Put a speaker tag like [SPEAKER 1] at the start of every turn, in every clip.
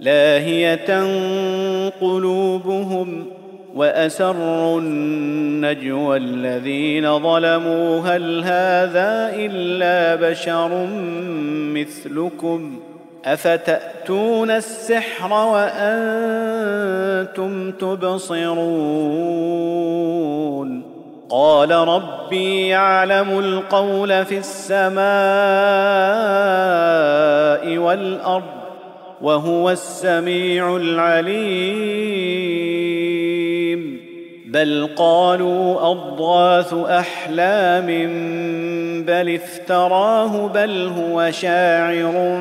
[SPEAKER 1] لاهية قلوبهم وأسروا النجوى الذين ظلموا. هل هذا إلا بشر مثلكم؟ أفتأتون السحر وأنتم تبصرون؟ قال ربي يعلم القول في السماء والأرض. وهو السميع العليم. بل قالوا أضغاث أحلام بل افتراه بل هو شاعر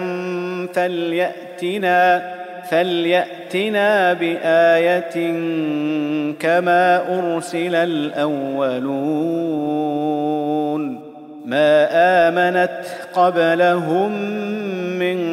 [SPEAKER 1] فليأتنا فليأتنا بآية كما أرسل الأولون. ما آمنت قبلهم من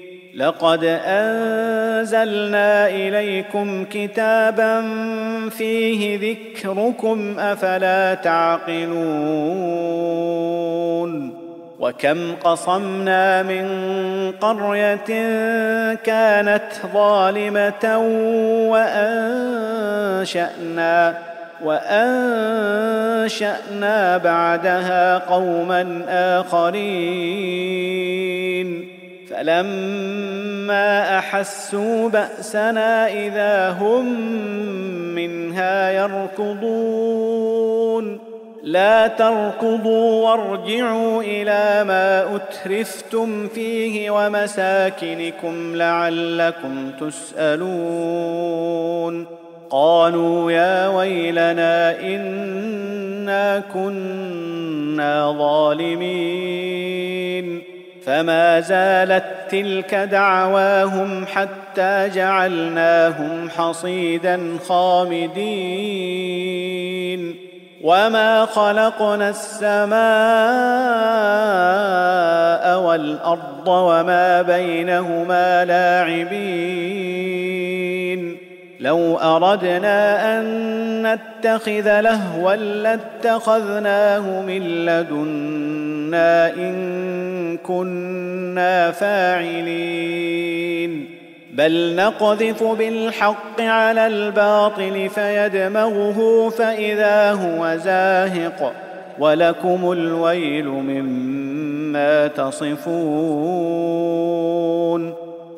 [SPEAKER 1] لقد أنزلنا إليكم كتابا فيه ذكركم أفلا تعقلون وكم قصمنا من قرية كانت ظالمة وأنشأنا وأنشأنا بعدها قوما آخرين فلما أحسوا بأسنا إذا هم منها يركضون. لا تركضوا وارجعوا إلى ما أترفتم فيه ومساكنكم لعلكم تسألون. قالوا يا ويلنا إنا كنا ظالمين. فما زالت تلك دعواهم حتى جعلناهم حصيدا خامدين. وما خلقنا السماء والأرض وما بينهما لاعبين. لو أردنا أن نتخذ لهوا لاتخذناه من لدنا إن كنا فاعلين. بل نقذف بالحق على الباطل فيدمغه فإذا هو زاهق. ولكم الويل مما تصفون.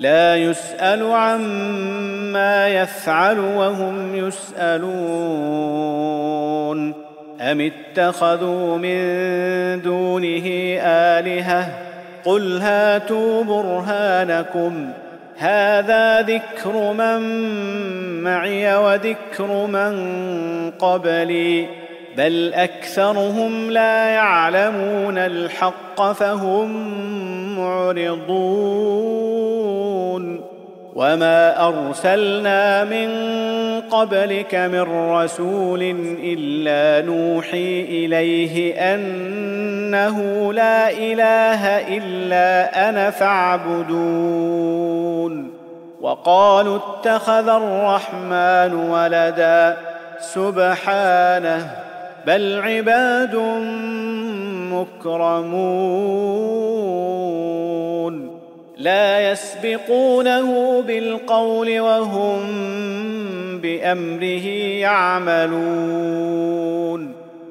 [SPEAKER 1] لا يسأل عما يفعل وهم يسألون. أم اتخذوا من دون دونه آلهة؟ قل هاتوا برهانكم. هذا ذكر من معي وذكر من قبلي. بل أكثرهم لا يعلمون الحق فهم معرضون. وما أرسلنا من قبلك من رسول إلا نوحي إليه أنه لا إله إلا أنا فاعبدون. وقالوا اتخذ الرحمن ولدا. سبحانه بل عباد مكرمون. لا يسبقونه بالقول وهم بأمره يعملون.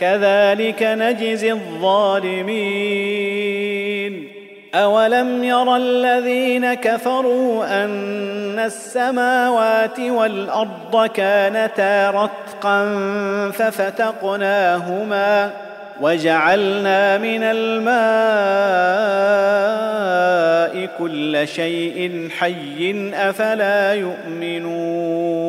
[SPEAKER 1] كذلك نجزي الظالمين. أولم ير الذين كفروا أن السماوات والأرض كانتا رتقا ففتقناهما وجعلنا من الماء كل شيء حي أفلا يؤمنون.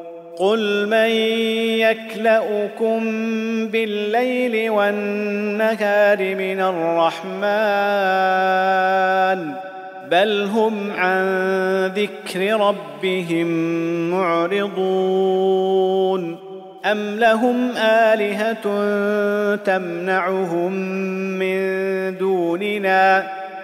[SPEAKER 1] قل من يكلأكم بالليل والنهار من الرحمن بل هم عن ذكر ربهم معرضون أم لهم آلهة تمنعهم من دوننا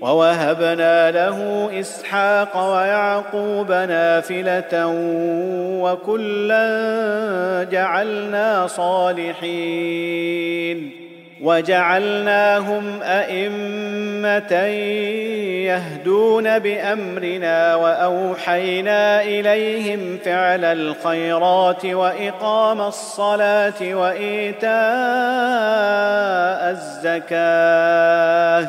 [SPEAKER 1] ووهبنا له إسحاق ويعقوب نافلة وكلا جعلنا صالحين وجعلناهم أئمة يهدون بأمرنا وأوحينا إليهم فعل الخيرات وإقام الصلاة وإيتاء الزكاة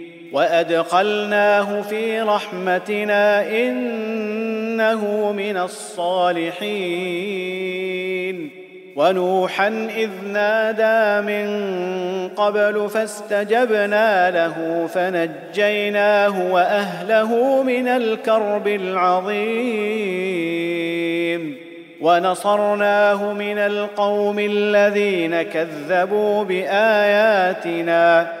[SPEAKER 1] وأدخلناه في رحمتنا إنه من الصالحين. ونوحا إذ نادى من قبل فاستجبنا له فنجيناه وأهله من الكرب العظيم. ونصرناه من القوم الذين كذبوا بآياتنا.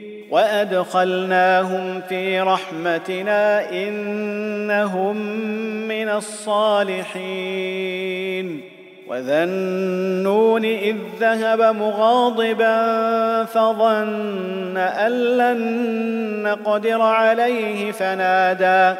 [SPEAKER 1] وأدخلناهم في رحمتنا إنهم من الصالحين. وذا النون إذ ذهب مغاضبا فظن أن لن نقدر عليه فنادى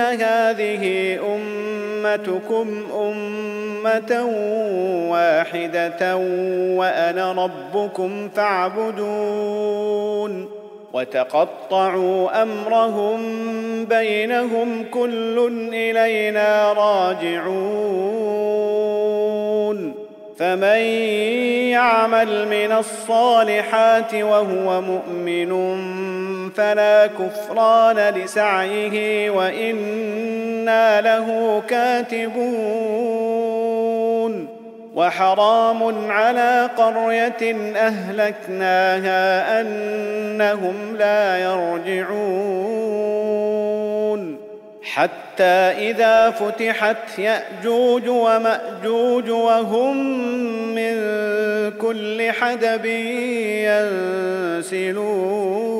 [SPEAKER 1] هذه أمتكم أمة واحدة وأنا ربكم فاعبدون وتقطعوا أمرهم بينهم كل إلينا راجعون فمن يعمل من الصالحات وهو مؤمن فلا كفران لسعيه وإنا له كاتبون. وحرام على قرية أهلكناها أنهم لا يرجعون. حتى إذا فتحت يأجوج ومأجوج وهم من كل حدب ينسلون.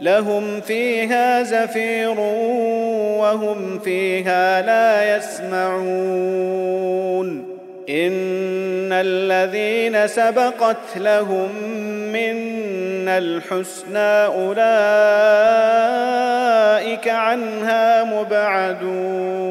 [SPEAKER 1] لهم فيها زفير وهم فيها لا يسمعون. إن الذين سبقت لهم منا الحسنى أولئك عنها مبعدون.